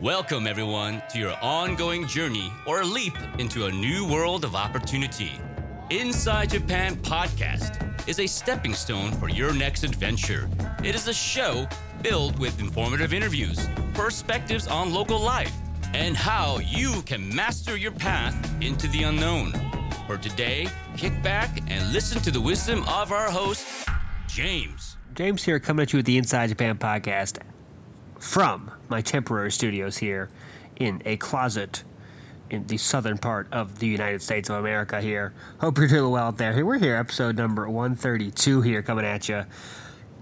Welcome, everyone, to your ongoing journey or leap into a new world of opportunity. Inside Japan Podcast is a stepping stone for your next adventure. It is a show filled with informative interviews, perspectives on local life, and how you can master your path into the unknown. For today, kick back and listen to the wisdom of our host, James. James here, coming at you with the Inside Japan podcast from my temporary studios here in a closet in the southern part of the United States of America here. Hope you're doing well out there. Here we're here, episode number 132 here coming at you.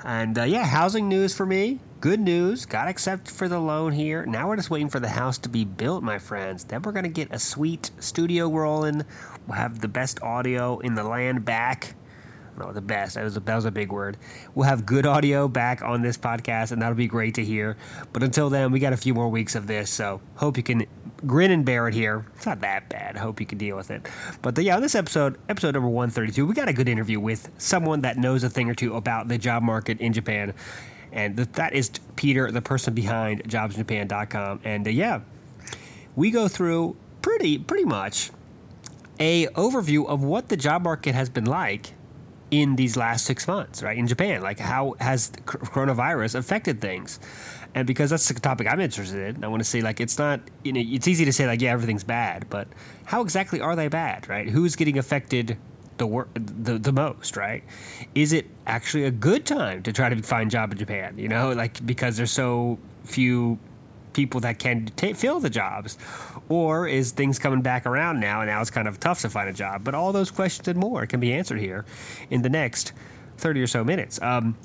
And uh, yeah, housing news for me. Good news. Got accepted for the loan here. Now we're just waiting for the house to be built, my friends. Then we're going to get a sweet studio rolling. We'll have the best audio in the land back the best. That was a, that was a big word. We'll have good audio back on this podcast, and that'll be great to hear. But until then, we got a few more weeks of this, so hope you can grin and bear it here. It's not that bad. Hope you can deal with it. But the, yeah, on this episode, episode number one thirty two, we got a good interview with someone that knows a thing or two about the job market in Japan, and that is Peter, the person behind JobsJapan.com. And uh, yeah, we go through pretty pretty much a overview of what the job market has been like in these last six months, right? In Japan, like how has coronavirus affected things? And because that's the topic I'm interested in, I want to say like it's not you know it's easy to say like yeah everything's bad, but how exactly are they bad, right? Who's getting affected the wor- the the most, right? Is it actually a good time to try to find a job in Japan? You know, like because there's so few people that can fill the jobs? Or is things coming back around now and now it's kind of tough to find a job? But all those questions and more can be answered here in the next 30 or so minutes. Um,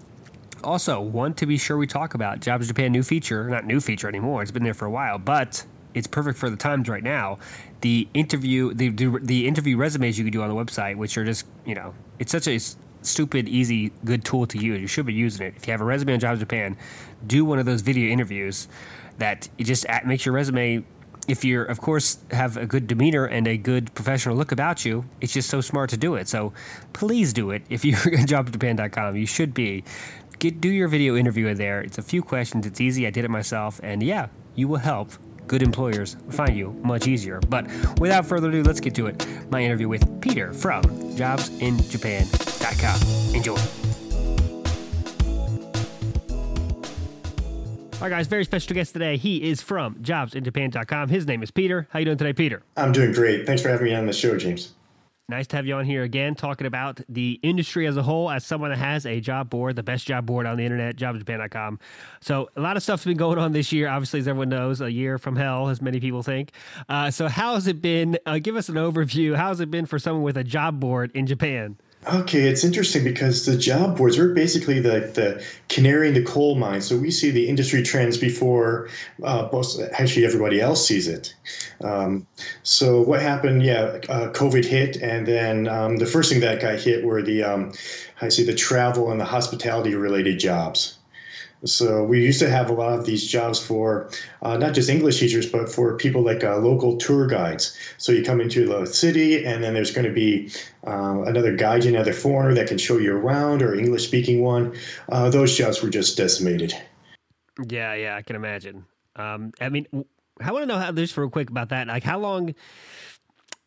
also, one to be sure we talk about Jobs Japan new feature, not new feature anymore, it's been there for a while, but it's perfect for the times right now. The interview, the, the interview resumes you can do on the website, which are just, you know, it's such a stupid, easy, good tool to use. You should be using it. If you have a resume on Jobs Japan, do one of those video interviews that it just makes your resume if you're of course have a good demeanor and a good professional look about you it's just so smart to do it. So please do it. If you're at jobsjapan.com you should be. Get do your video interview in there. It's a few questions. It's easy. I did it myself. And yeah you will help good employers find you much easier. But without further ado let's get to it. My interview with peter from jobsinjapan.com enjoy All right, guys, very special guest today. He is from jobsinjapan.com. His name is Peter. How you doing today, Peter? I'm doing great. Thanks for having me on the show, James. Nice to have you on here again, talking about the industry as a whole. As someone that has a job board, the best job board on the internet, jobsjapan.com. So a lot of stuff's been going on this year. Obviously, as everyone knows, a year from hell, as many people think. Uh, so how has it been? Uh, give us an overview. How has it been for someone with a job board in Japan? Okay, it's interesting because the job boards are basically the, the canary in the coal mine. So we see the industry trends before uh, most, actually everybody else sees it. Um, so what happened? Yeah, uh, COVID hit, and then um, the first thing that got hit were the um, I see the travel and the hospitality related jobs. So we used to have a lot of these jobs for uh, not just English teachers, but for people like uh, local tour guides. So you come into the city, and then there's going to be um, another guide, another foreigner that can show you around, or English speaking one. Uh, those jobs were just decimated. Yeah, yeah, I can imagine. Um, I mean, I want to know how just real quick about that. Like, how long?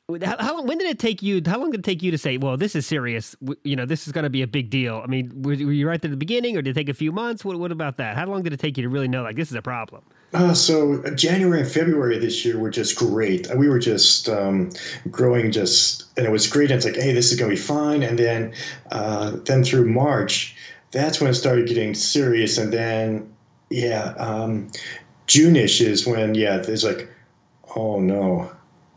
How, how, when did it take you? How long did it take you to say, "Well, this is serious. You know, this is going to be a big deal"? I mean, were, you right at the beginning, or did it take a few months? What, what about that? How long did it take you to really know, like, this is a problem? Uh, so uh, January and February this year were just great. We were just um, growing, just and it was great. And it's like, hey, this is going to be fine. And then, uh, then through March, that's when it started getting serious. And then, yeah, um, June-ish is when, yeah, there's like, oh no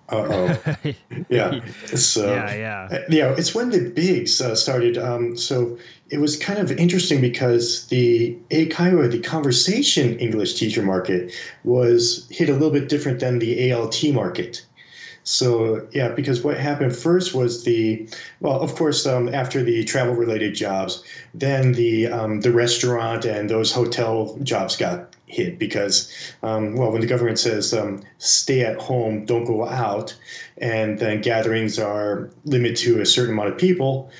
uh oh. yeah. So yeah, yeah, uh, yeah. It's when the bigs uh, started. Um, so it was kind of interesting because the Eikaiwa, the conversation English teacher market, was hit a little bit different than the ALT market. So yeah, because what happened first was the well, of course, um, after the travel related jobs, then the um, the restaurant and those hotel jobs got hit because, um, well, when the government says um, stay at home, don't go out, and then gatherings are limited to a certain amount of people,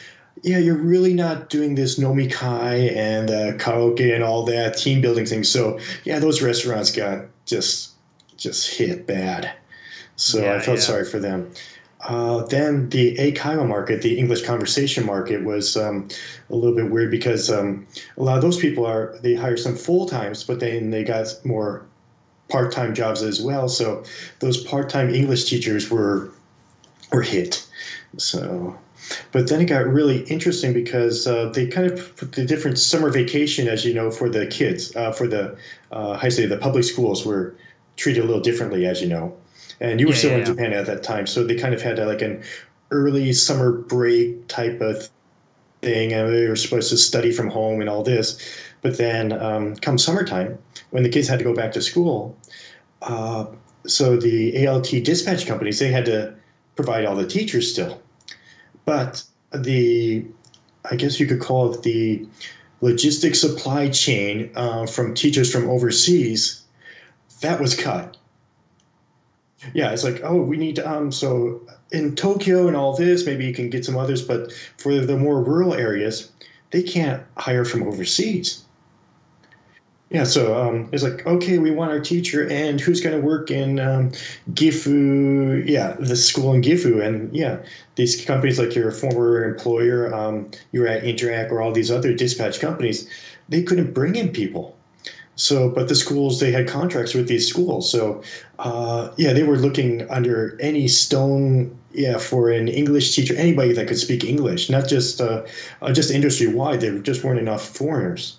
yeah, you're really not doing this nomikai and uh, karaoke and all that team building thing. So yeah, those restaurants got just just hit bad. So yeah, I felt yeah. sorry for them. Uh, then the Eikaiwa market, the English conversation market, was um, a little bit weird because um, a lot of those people are they hire some full times, but then they got more part time jobs as well. So those part time English teachers were were hit. So but then it got really interesting because uh, they kind of put the different summer vacation, as you know, for the kids, uh, for the, uh, I say, the public schools were treated a little differently, as you know. And you were yeah, still yeah, in yeah. Japan at that time. So they kind of had like an early summer break type of thing. And they were supposed to study from home and all this. But then um, come summertime, when the kids had to go back to school, uh, so the ALT dispatch companies, they had to provide all the teachers still. But the, I guess you could call it the logistics supply chain uh, from teachers from overseas, that was cut. Yeah, it's like, oh, we need um, so in Tokyo and all this, maybe you can get some others, but for the more rural areas, they can't hire from overseas. Yeah, so um, it's like, okay, we want our teacher, and who's going to work in um, Gifu? Yeah, the school in Gifu, and yeah, these companies like your former employer, um, you were at Interac or all these other dispatch companies, they couldn't bring in people. So, but the schools they had contracts with these schools, so uh, yeah, they were looking under any stone, yeah, for an English teacher, anybody that could speak English, not just uh, uh, just industry wide. There just weren't enough foreigners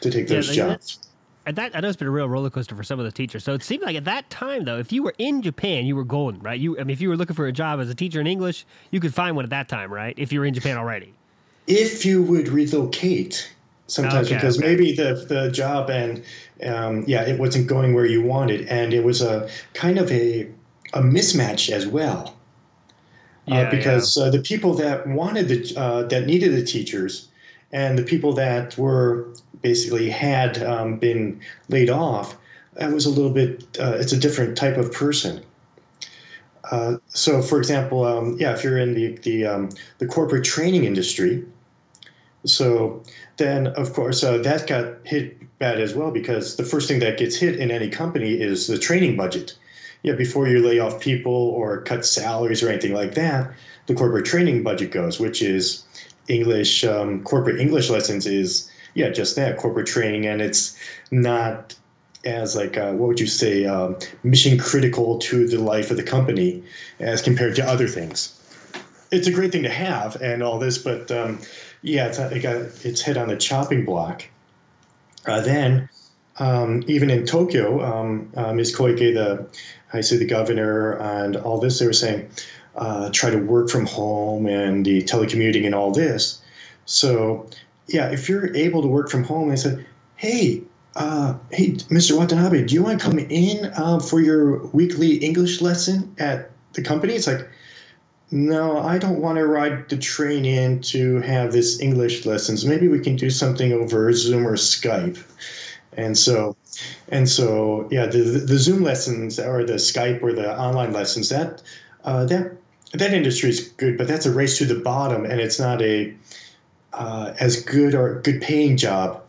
to take those yeah, jobs. And that I know it's been a real roller coaster for some of the teachers. So it seemed like at that time, though, if you were in Japan, you were golden, right? You, I mean, if you were looking for a job as a teacher in English, you could find one at that time, right? If you were in Japan already. If you would relocate, sometimes okay, because okay. maybe the the job and um, yeah, it wasn't going where you wanted, and it was a kind of a a mismatch as well. Uh, yeah, uh, because yeah. Uh, the people that wanted the uh, that needed the teachers and the people that were basically had um, been laid off, that was a little bit, uh, it's a different type of person. Uh, so, for example, um, yeah, if you're in the the, um, the corporate training industry, so then of course uh, that got hit bad as well because the first thing that gets hit in any company is the training budget. Yeah, before you lay off people or cut salaries or anything like that, the corporate training budget goes, which is English um, corporate English lessons is yeah just that corporate training, and it's not as like uh, what would you say um, mission critical to the life of the company as compared to other things. It's a great thing to have and all this, but um, yeah, it's, it got its head on the chopping block. Uh, then, um, even in Tokyo, um, uh, Ms. Koike, the I say the governor, and all this, they were saying, uh, try to work from home and the telecommuting and all this. So, yeah, if you're able to work from home, they said, hey, uh, hey, Mr. Watanabe, do you want to come in uh, for your weekly English lesson at the company? It's like, no, I don't want to ride the train in to have this English lessons. Maybe we can do something over Zoom or Skype. And so, and so, yeah, the the Zoom lessons or the Skype or the online lessons that uh, that that industry is good, but that's a race to the bottom, and it's not a uh, as good or good paying job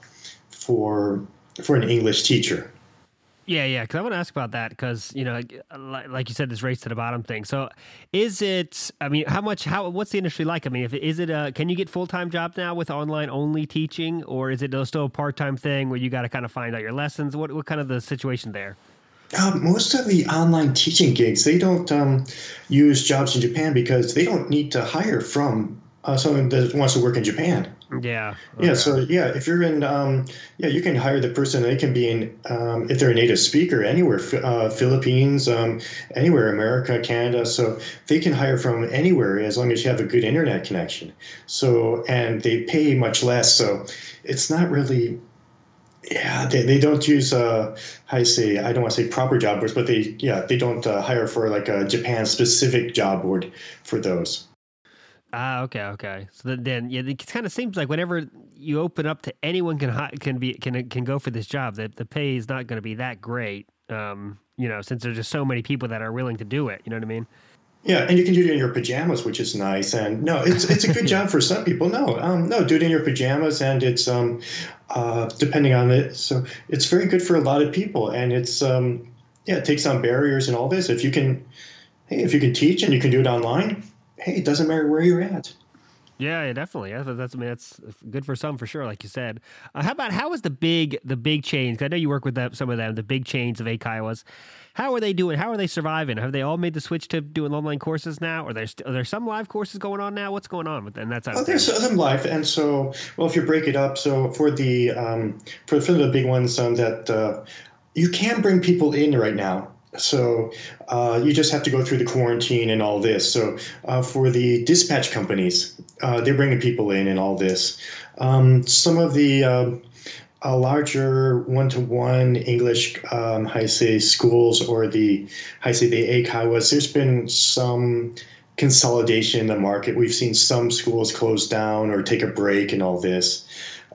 for for an English teacher. Yeah, yeah. Because I want to ask about that because you know, like, like, you said, this race to the bottom thing. So, is it? I mean, how much? How? What's the industry like? I mean, if is it a? Can you get full time job now with online only teaching, or is it still a part time thing where you got to kind of find out your lessons? What what kind of the situation there? Uh, most of the online teaching gigs, they don't um, use jobs in Japan because they don't need to hire from uh, someone that wants to work in Japan. Yeah. Okay. Yeah. So yeah, if you're in, um, yeah, you can hire the person. They can be in, um, if they're a native speaker, anywhere, uh, Philippines, um, anywhere, America, Canada. So they can hire from anywhere as long as you have a good internet connection. So and they pay much less. So it's not really yeah, they, they don't use uh, you say I don't want to say proper job boards, but they yeah they don't uh, hire for like a Japan specific job board for those. Ah, okay, okay. So then, yeah, it kind of seems like whenever you open up to anyone can can be can can go for this job, that the pay is not going to be that great. Um, you know, since there's just so many people that are willing to do it. You know what I mean? Yeah, and you can do it in your pajamas, which is nice. And no, it's it's a good job for some people. No, um, no, do it in your pajamas, and it's um, uh, depending on it. So it's very good for a lot of people, and it's um, yeah, it takes down barriers and all this. If you can, hey, if you can teach and you can do it online, hey, it doesn't matter where you're at. Yeah, yeah, definitely. That's I mean that's good for some for sure, like you said. Uh, how about how is the big the big chains? I know you work with them, some of them, the big chains of Eikaiwas. How are they doing? How are they surviving? Have they all made the switch to doing online courses now? Are there st- are there some live courses going on now? What's going on with and that's oh, there's some live, and so well if you break it up, so for the um, for for the big ones um, that uh, you can bring people in right now. So uh, you just have to go through the quarantine and all this. So uh, for the dispatch companies, uh, they're bringing people in and all this. Um, some of the um, a larger one-to-one English um, high say schools or the high say the Eikaiwas, there's been some consolidation in the market. We've seen some schools close down or take a break and all this.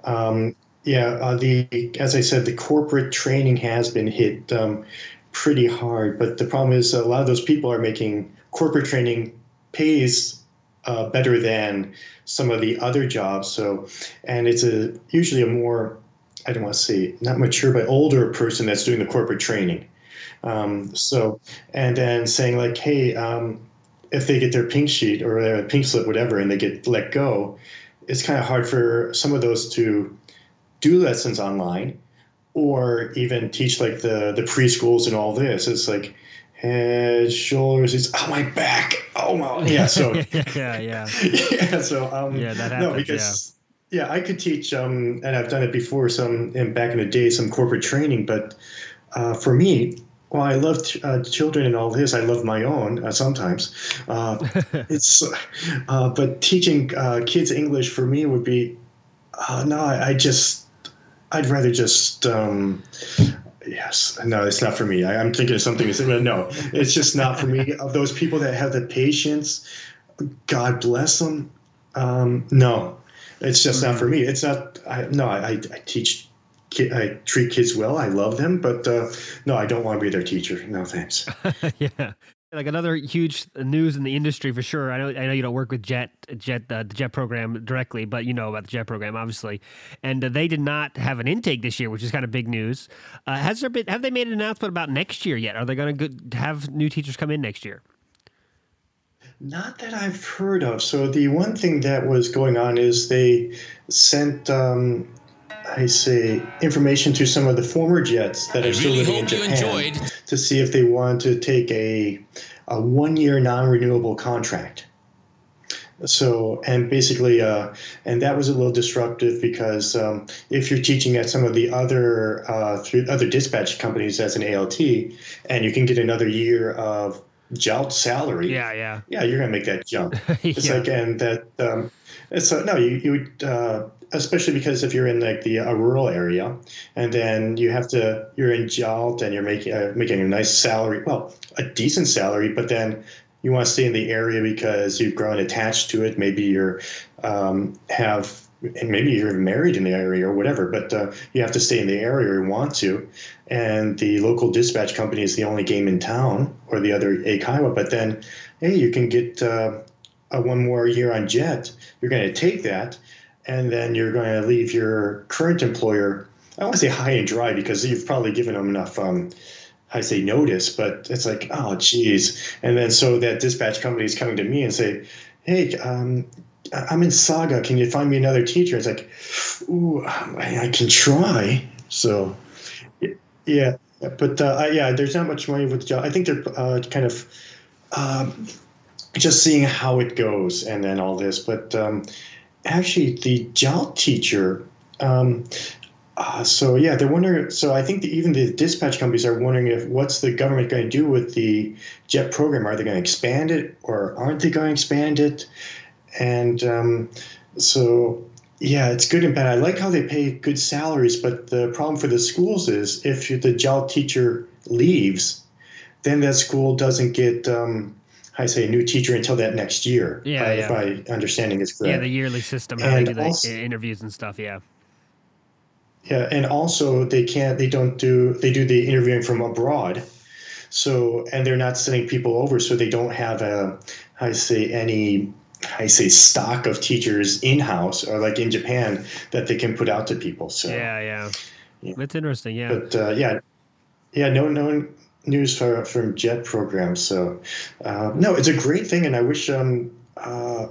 Um, yeah, uh, the as I said, the corporate training has been hit um, pretty hard. But the problem is a lot of those people are making corporate training pays uh, better than some of the other jobs. So, and it's a usually a more I don't want to say not mature, but older person that's doing the corporate training. Um, so, and then saying like, hey, um, if they get their pink sheet or their pink slip, whatever, and they get let go, it's kind of hard for some of those to do lessons online or even teach like the the preschools and all this. It's like head, shoulders. It's oh my back. Oh my yeah. So yeah, yeah, yeah. So um, yeah, that happens. No, because yeah, I could teach, um, and I've done it before. Some and back in the day, some corporate training. But uh, for me, well, I love uh, children and all this. I love my own uh, sometimes. Uh, it's, uh, but teaching uh, kids English for me would be, no, I, I, just, I'd rather just. Um, yes, no, it's not for me. I, am thinking of something. No, it's just not for me. Of those people that have the patience, God bless them. Um, no, it's just mm-hmm. not for me. It's not. I, no, I, I teach. I treat kids well. I love them, but uh, no, I don't want to be their teacher. No thanks. yeah, like another huge news in the industry for sure. I know I know you don't work with Jet Jet uh, the Jet program directly, but you know about the Jet program obviously. And uh, they did not have an intake this year, which is kind of big news. Uh, has there been have they made an announcement about next year yet? Are they going to have new teachers come in next year? Not that I've heard of. So the one thing that was going on is they sent, um, I say, information to some of the former jets that are still living in Japan to see if they want to take a, a one-year non-renewable contract. So and basically, uh, and that was a little disruptive because um, if you're teaching at some of the other uh, through other dispatch companies as an ALT, and you can get another year of jolt salary. Yeah, yeah, yeah. You're gonna make that jump. It's yeah. like and that um, uh, no, you you would uh, especially because if you're in like the a rural area and then you have to you're in jolt and you're making uh, making a nice salary, well, a decent salary, but then you want to stay in the area because you've grown attached to it. Maybe you're um, have and maybe you're married in the area or whatever, but uh, you have to stay in the area or you want to. And the local dispatch company is the only game in town or the other Eikaiwa. But then, hey, you can get uh, a one more year on Jet. You're going to take that, and then you're going to leave your current employer. I want to say high and dry because you've probably given them enough. Um, I say notice, but it's like, oh, geez. And then so that dispatch company is coming to me and say, hey, um, I'm in Saga. Can you find me another teacher? It's like, ooh, I, can try. So, yeah, but uh, yeah, there's not much money with the job. I think they're uh, kind of um, just seeing how it goes and then all this. But um, actually, the job teacher. Um, uh, so yeah, they're wondering. So I think even the dispatch companies are wondering if what's the government going to do with the JET program? Are they going to expand it or aren't they going to expand it? And um, so yeah, it's good and bad. I like how they pay good salaries, but the problem for the schools is if the JAL teacher leaves, then that school doesn't get, um, I say, a new teacher until that next year. Yeah, yeah. If my understanding is correct. Yeah, the yearly system, how and they do also, the interviews and stuff. Yeah. Yeah, and also they can't, they don't do, they do the interviewing from abroad. So, and they're not sending people over, so they don't have a, I say, any I say stock of teachers in house or like in Japan that they can put out to people. So yeah, yeah, yeah. that's interesting. Yeah, but uh, yeah, yeah, no, no news for, from JET programs. So uh, no, it's a great thing, and I wish um, uh,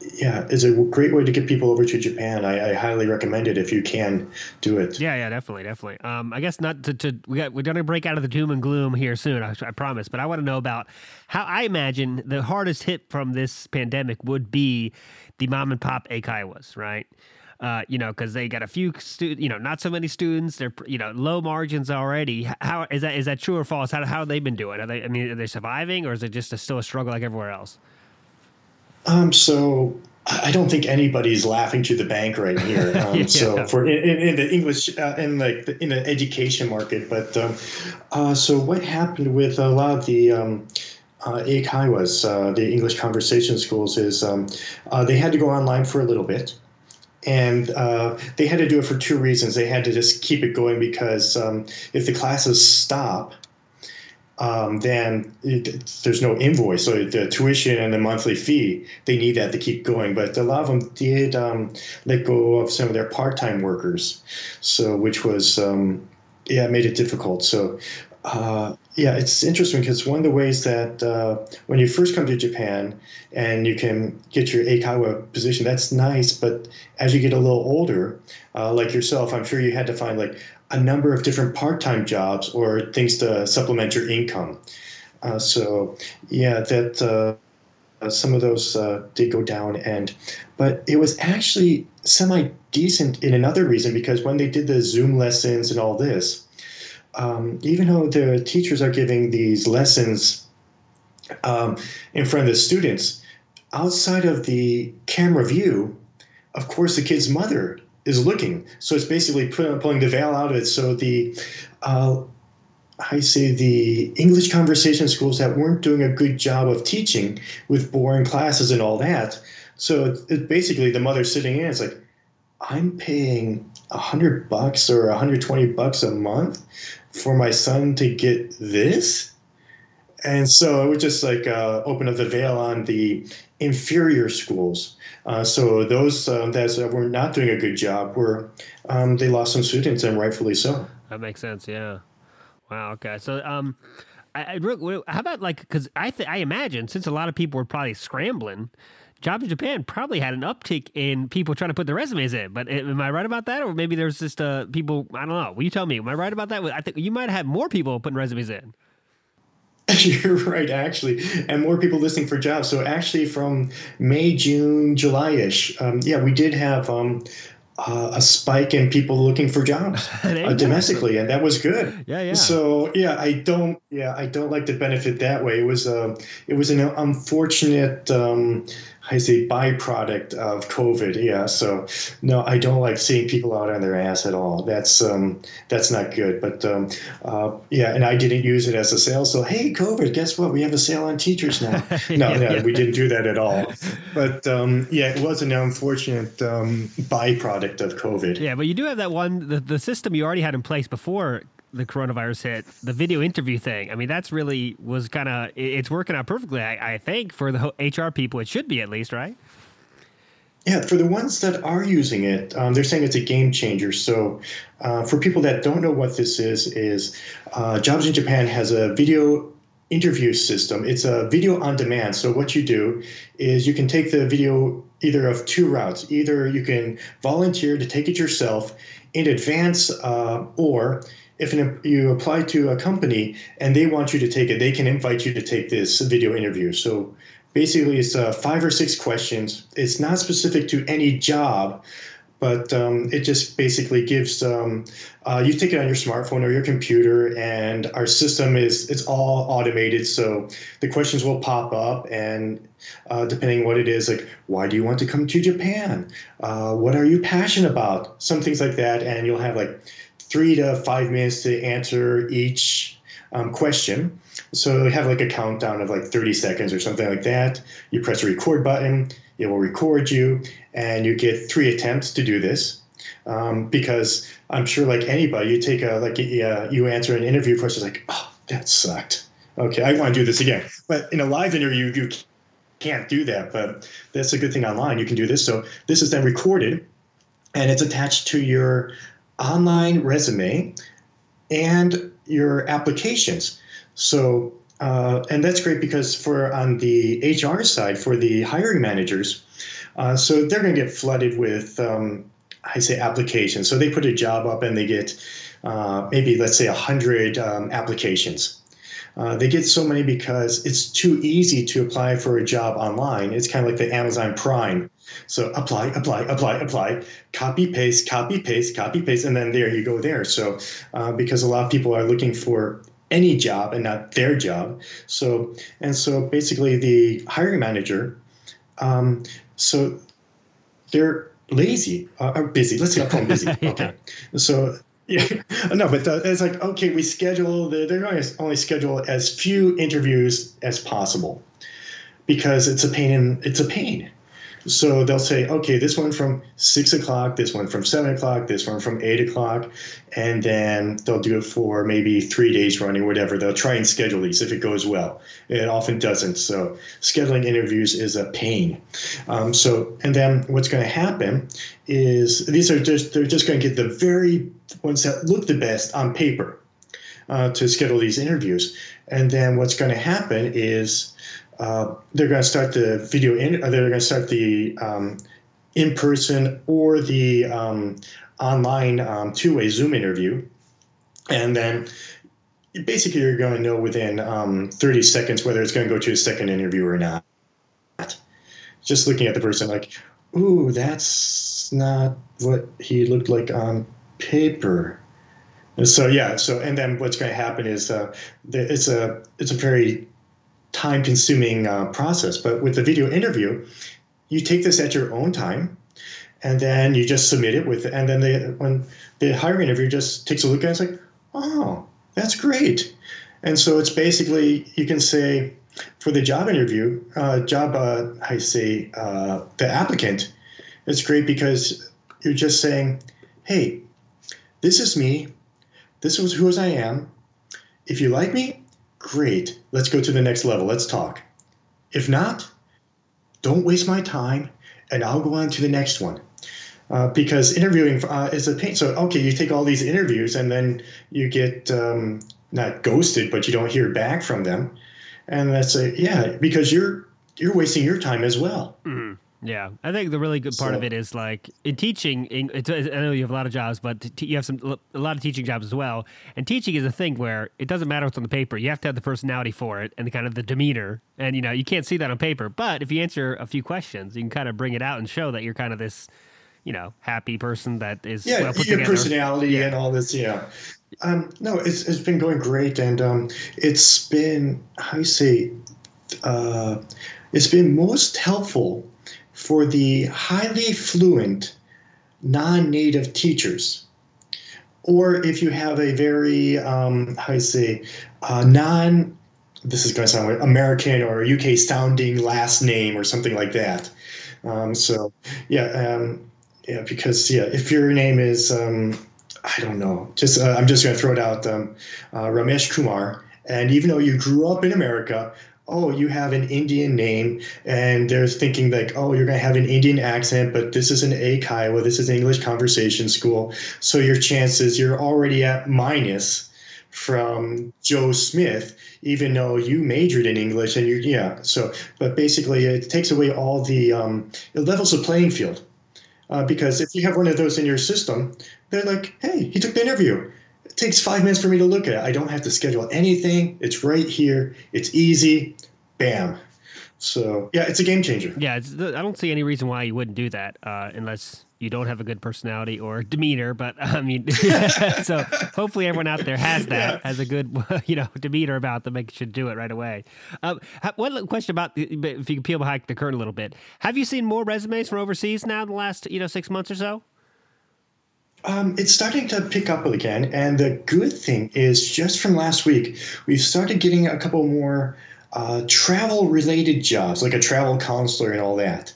yeah, it's a great way to get people over to Japan. I, I, highly recommend it if you can do it. Yeah, yeah, definitely, definitely. Um, I guess not to, to we got we're gonna break out of the doom and gloom here soon. I, I promise, but I want to know about how I imagine the hardest hit from this pandemic would be the mom and pop eikaiwas, right? Uh, you know, because they got a few students, you know, not so many students. They're, you know, low margins already. How is that? Is that true or false? How, how have they been doing? Are they? I mean, are they surviving, or is it just a, still a struggle like everywhere else? Um, so I don't think anybody's laughing to the bank right here. Um, yeah. So for in, in, the English uh, in like the, in the education market, but um, uh, so what happened with a lot of the um, uh, eikaiwas, uh, the English conversation schools, is um, uh, they had to go online for a little bit. And uh, they had to do it for two reasons. They had to just keep it going because um, if the classes stop, um, then it, there's no invoice. So the tuition and the monthly fee, they need that to keep going. But a lot of them did um, let go of some of their part-time workers, so which was um, yeah made it difficult. So uh, yeah, it's interesting because one of the ways that uh, when you first come to Japan and you can get your eikaiwa position, that's nice. But as you get a little older, uh, like yourself, I'm sure you had to find like a number of different part-time jobs or things to supplement your income. Uh, so yeah, that uh, some of those uh, did go down, and but it was actually semi decent in another reason because when they did the Zoom lessons and all this, um, even though the teachers are giving these lessons um, in front of the students, outside of the camera view, of course, the kid's mother is looking. So it's basically pulling the veil out of it. So the uh, I say the English conversation schools that weren't doing a good job of teaching with boring classes and all that. So it, it basically the mother sitting in, it's like, I'm paying a hundred bucks or a 120 bucks a month for my son to get this. And so it would just like uh, open up the veil on the inferior schools uh, so those uh, that were not doing a good job were um, they lost some students and rightfully so. That makes sense. Yeah. Wow. Okay. So um, I, I how about like because I th- I imagine since a lot of people were probably scrambling. Jobs in Japan probably had an uptick in people trying to put their resumes in. But am I right about that, or maybe there's just uh, people? I don't know. Will you tell me? Am I right about that? I think you might have more people putting resumes in. You're right, actually, and more people listening for jobs. So actually, from May, June, July-ish, um, yeah, we did have um, uh, a spike in people looking for jobs uh, domestically, and that was good. Yeah, yeah. So yeah, I don't, yeah, I don't like to benefit that way. It was, uh, it was an unfortunate. Um, I say byproduct of COVID. Yeah. So no, I don't like seeing people out on their ass at all. That's um, that's not good. But um, uh, yeah, and I didn't use it as a sale. So hey, COVID, guess what? We have a sale on teachers now. No, yeah, no, yeah. we didn't do that at all. But um, yeah, it was an unfortunate um, byproduct of COVID. Yeah, but you do have that one the, the system you already had in place before the coronavirus hit, the video interview thing. I mean, that's really was kind of it's working out perfectly. I, I, think for the HR people, it should be at least right. Yeah, for the ones that are using it, um, they're saying it's a game changer. So, uh, for people that don't know what this is, is uh, Jobs in Japan has a video interview system. It's a video on demand. So what you do is you can take the video either of two routes. Either you can volunteer to take it yourself in advance, uh, or if an, you apply to a company and they want you to take it, they can invite you to take this video interview. So basically, it's uh, five or six questions. It's not specific to any job, but um, it just basically gives um, uh, you take it on your smartphone or your computer and our system is it's all automated so the questions will pop up and uh, depending what it is like why do you want to come to japan uh, what are you passionate about some things like that and you'll have like three to five minutes to answer each um, question. So have like a countdown of like 30 seconds or something like that. You press a record button, it will record you, and you get three attempts to do this. Um, because I'm sure, like anybody, you take a like a, you answer an interview question, like, oh, that sucked. Okay, I want to do this again. But in a live interview, you can't do that. But that's a good thing online. You can do this. So this is then recorded, and it's attached to your online resume and your applications. So uh, and that's great because for on the HR side, for the hiring managers, uh, so they're going to get flooded with, um, I say, applications. So they put a job up and they get uh, maybe, let's say, 100 um, applications. Uh, they get so many because it's too easy to apply for a job online. It's kind of like the Amazon Prime. So apply, apply, apply, apply, copy, paste, copy, paste, copy, paste, and then there you go there. So uh, because a lot of people are looking for any job and not their job. So and so basically the hiring manager, um, so they're lazy uh, or busy. Let's say them busy. yeah. Okay, so. Yeah, no, but the, it's like okay, we schedule. They're going to only schedule as few interviews as possible because it's a pain. In, it's a pain so they'll say, okay, this one from six o'clock, this one from seven o'clock, this one from eight o'clock, and then they'll do it for maybe three days running, whatever. They'll try and schedule these if it goes well. It often doesn't. So scheduling interviews is a pain. Um, so and then what's going to happen is these are just they're just going to get the very ones that look the best on paper uh, to schedule these interviews, and then what's going to happen is uh, they're going to start the video in, they're going to start the um, in person or the um, online um, two way Zoom interview. And then basically you're going to know within um, 30 seconds whether it's going to go to a second interview or not. Just looking at the person like, ooh, that's not what he looked like on paper. so yeah, so and then what's going to happen is uh, it's a it's a very time consuming uh, process. But with the video interview, you take this at your own time and then you just submit it with, and then they, when the hiring interview just takes a look at it, it's like, oh, that's great. And so it's basically, you can say for the job interview, uh, job, uh, I say, uh, the applicant, it's great because you're just saying, hey, this is me. This is who I am. If you like me, Great. Let's go to the next level. Let's talk. If not, don't waste my time and I'll go on to the next one. Uh, because interviewing uh, is a pain. So, okay, you take all these interviews and then you get um, not ghosted, but you don't hear back from them. And that's a, yeah, because you're, you're wasting your time as well. Mm-hmm. Yeah, I think the really good part so, of it is like in teaching. I know you have a lot of jobs, but you have some a lot of teaching jobs as well. And teaching is a thing where it doesn't matter what's on the paper. You have to have the personality for it and the kind of the demeanor. And you know you can't see that on paper, but if you answer a few questions, you can kind of bring it out and show that you're kind of this, you know, happy person that is yeah, well put your together. personality yeah. and all this. Yeah, um, no, it's it's been going great, and um, it's been how you say, uh, it's been most helpful for the highly fluent non native teachers. Or if you have a very, um, how do you say, uh, non, this is going to sound weird, American or UK sounding last name or something like that. Um, so, yeah, um, yeah, because, yeah, if your name is, um, I don't know, just, uh, I'm just going to throw it out, um, uh, Ramesh Kumar, and even though you grew up in America, oh, you have an Indian name, and they're thinking like, oh, you're to have an Indian accent, but this is an Eikaiwa, this is English Conversation School, so your chances you're already at minus from Joe Smith, even though you majored in English and you're yeah. So, but basically, it takes away all the um, it levels the playing field. Uh, because if you have one of those in your system, they're like, hey, he took the interview. It takes five minutes for me to look at it. I don't have to schedule anything. It's right here. It's easy. Bam. So yeah, it's a game changer. Yeah, I don't see any reason why you wouldn't do that uh, unless you don't have a good personality or demeanor. But I mean, so hopefully everyone out there has that, yeah. has a good you know demeanor about them, and should do it right away. Um, one question about if you can peel behind the curtain a little bit, have you seen more resumes from overseas now in the last you know six months or so? Um, it's starting to pick up again, and the good thing is, just from last week, we've started getting a couple more uh, travel-related jobs, like a travel counselor and all that.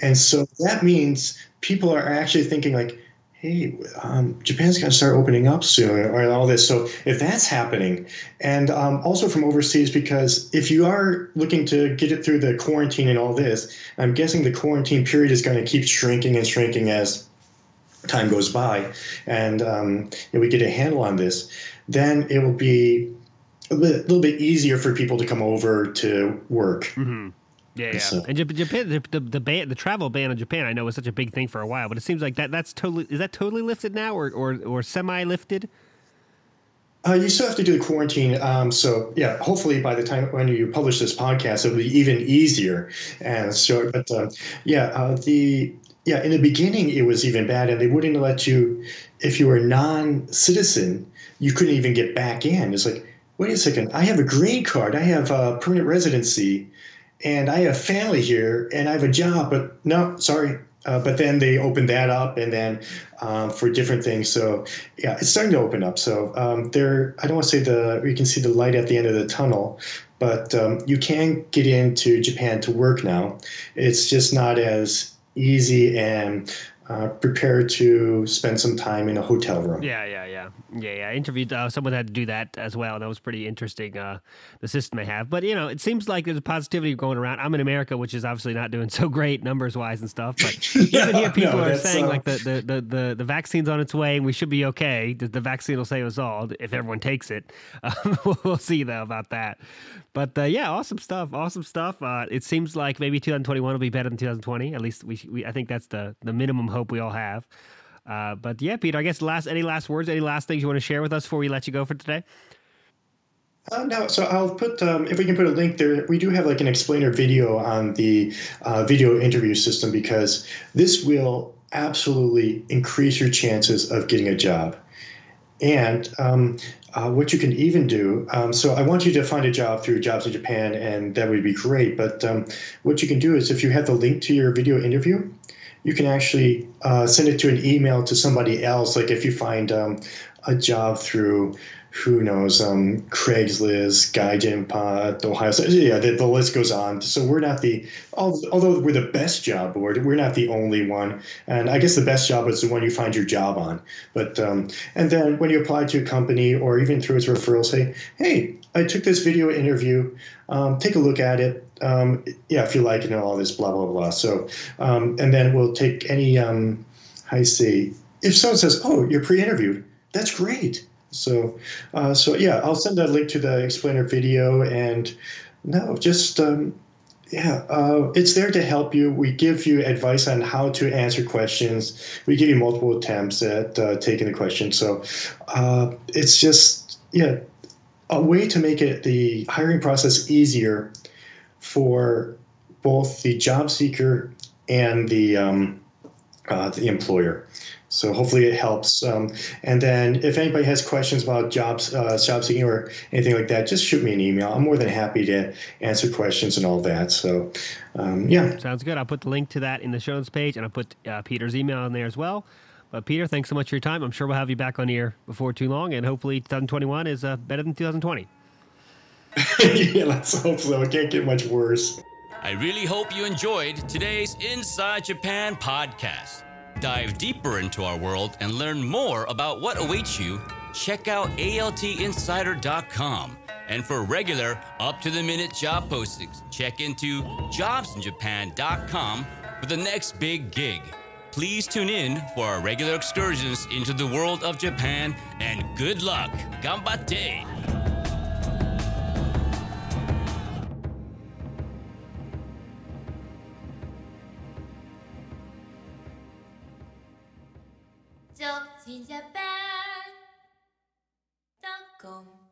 And so that means people are actually thinking like, hey, um, Japan's going to start opening up soon, or all this. So if that's happening, and um, also from overseas, because if you are looking to get it through the quarantine and all this, I'm guessing the quarantine period is going to keep shrinking and shrinking as time goes by, and um, we get a handle on this, then it will be a little bit easier for people to come over to work. Mm-hmm. Yeah, yeah. So, and Japan, the the, the, ban, the travel ban in Japan, I know was such a big thing for a while, but it seems like that that's totally is that totally lifted now, or or, or semi lifted. Uh, you still have to do the quarantine. Um, so yeah, hopefully by the time when you publish this podcast, it'll be even easier. And so, but um, yeah, uh, the yeah in the beginning it was even bad, and they wouldn't let you if you were non-citizen, you couldn't even get back in. It's like, wait a second, I have a green card, I have a permanent residency and I have family here and I have a job, but no, sorry. Uh, but then they opened that up and then um, for different things. So yeah, it's starting to open up. So um, there, I don't want to say the, you can see the light at the end of the tunnel, but um, you can get into Japan to work now. It's just not as easy and uh, prepared to spend some time in a hotel room. Yeah, yeah, yeah, yeah, yeah. I interviewed uh, someone had to do that as well. That was pretty interesting. Uh, the system they have, but you know, it seems like there's a positivity going around. I'm in America, which is obviously not doing so great numbers wise and stuff. But yeah, even here, people no, are saying uh, like the, the, the the the vaccine's on its way and we should be okay. The, the vaccine will save us all if everyone takes it. we'll see though about that. But uh, yeah, awesome stuff. Awesome stuff. Uh, it seems like maybe 2021 will be better than 2020. At least we, we I think that's the the minimum hope we all have. Uh, but yeah, Peter, I guess last any last words, any last things you want to share with us before we let you go for today? Uh, no, so I'll put um, if we can put a link there. We do have like an explainer video on the uh, video interview system because this will absolutely increase your chances of getting a job. And um, uh, what you can even do, um, so I want you to find a job through Jobs in Japan, and that would be great. But um, what you can do is if you have the link to your video interview, you can actually uh, send it to an email to somebody else. Like if you find um, a job through who knows, um, Craigslist, GaijinPot, Ohio. So, yeah, the, the, list goes on. So we're not the, although we're the best job board, we're not the only one. And I guess the best job is the one you find your job on. But um, and then when you apply to a company or even through its referral, say, hey, I took this video interview. Um, take a look at it. Um, yeah, if you like it and all this, blah blah blah. So um, and then we'll take any. Um, I say if someone says, oh, you're pre-interviewed, that's great so, uh, so yeah, I'll send that link to the explainer video, and no, just um, yeah, uh, it's there to help you. We give you advice on how to answer questions. We give you multiple attempts at uh, taking the question. So, uh, it's just yeah, a way to make it the hiring process easier for both the job seeker and the um, uh, the employer. So hopefully it helps. Um, and then if anybody has questions about jobs, uh, job seeking or anything like that, just shoot me an email. I'm more than happy to answer questions and all that. So um, yeah, sounds good. I'll put the link to that in the show notes page, and I'll put uh, Peter's email in there as well. But Peter, thanks so much for your time. I'm sure we'll have you back on here before too long, and hopefully 2021 is uh, better than 2020. yeah, let's hope so. It can't get much worse. I really hope you enjoyed today's Inside Japan podcast. Dive deeper into our world and learn more about what awaits you. Check out altinsider.com. And for regular, up to the minute job postings, check into jobsinjapan.com for the next big gig. Please tune in for our regular excursions into the world of Japan and good luck. Ganbatte! www.radiomaria.com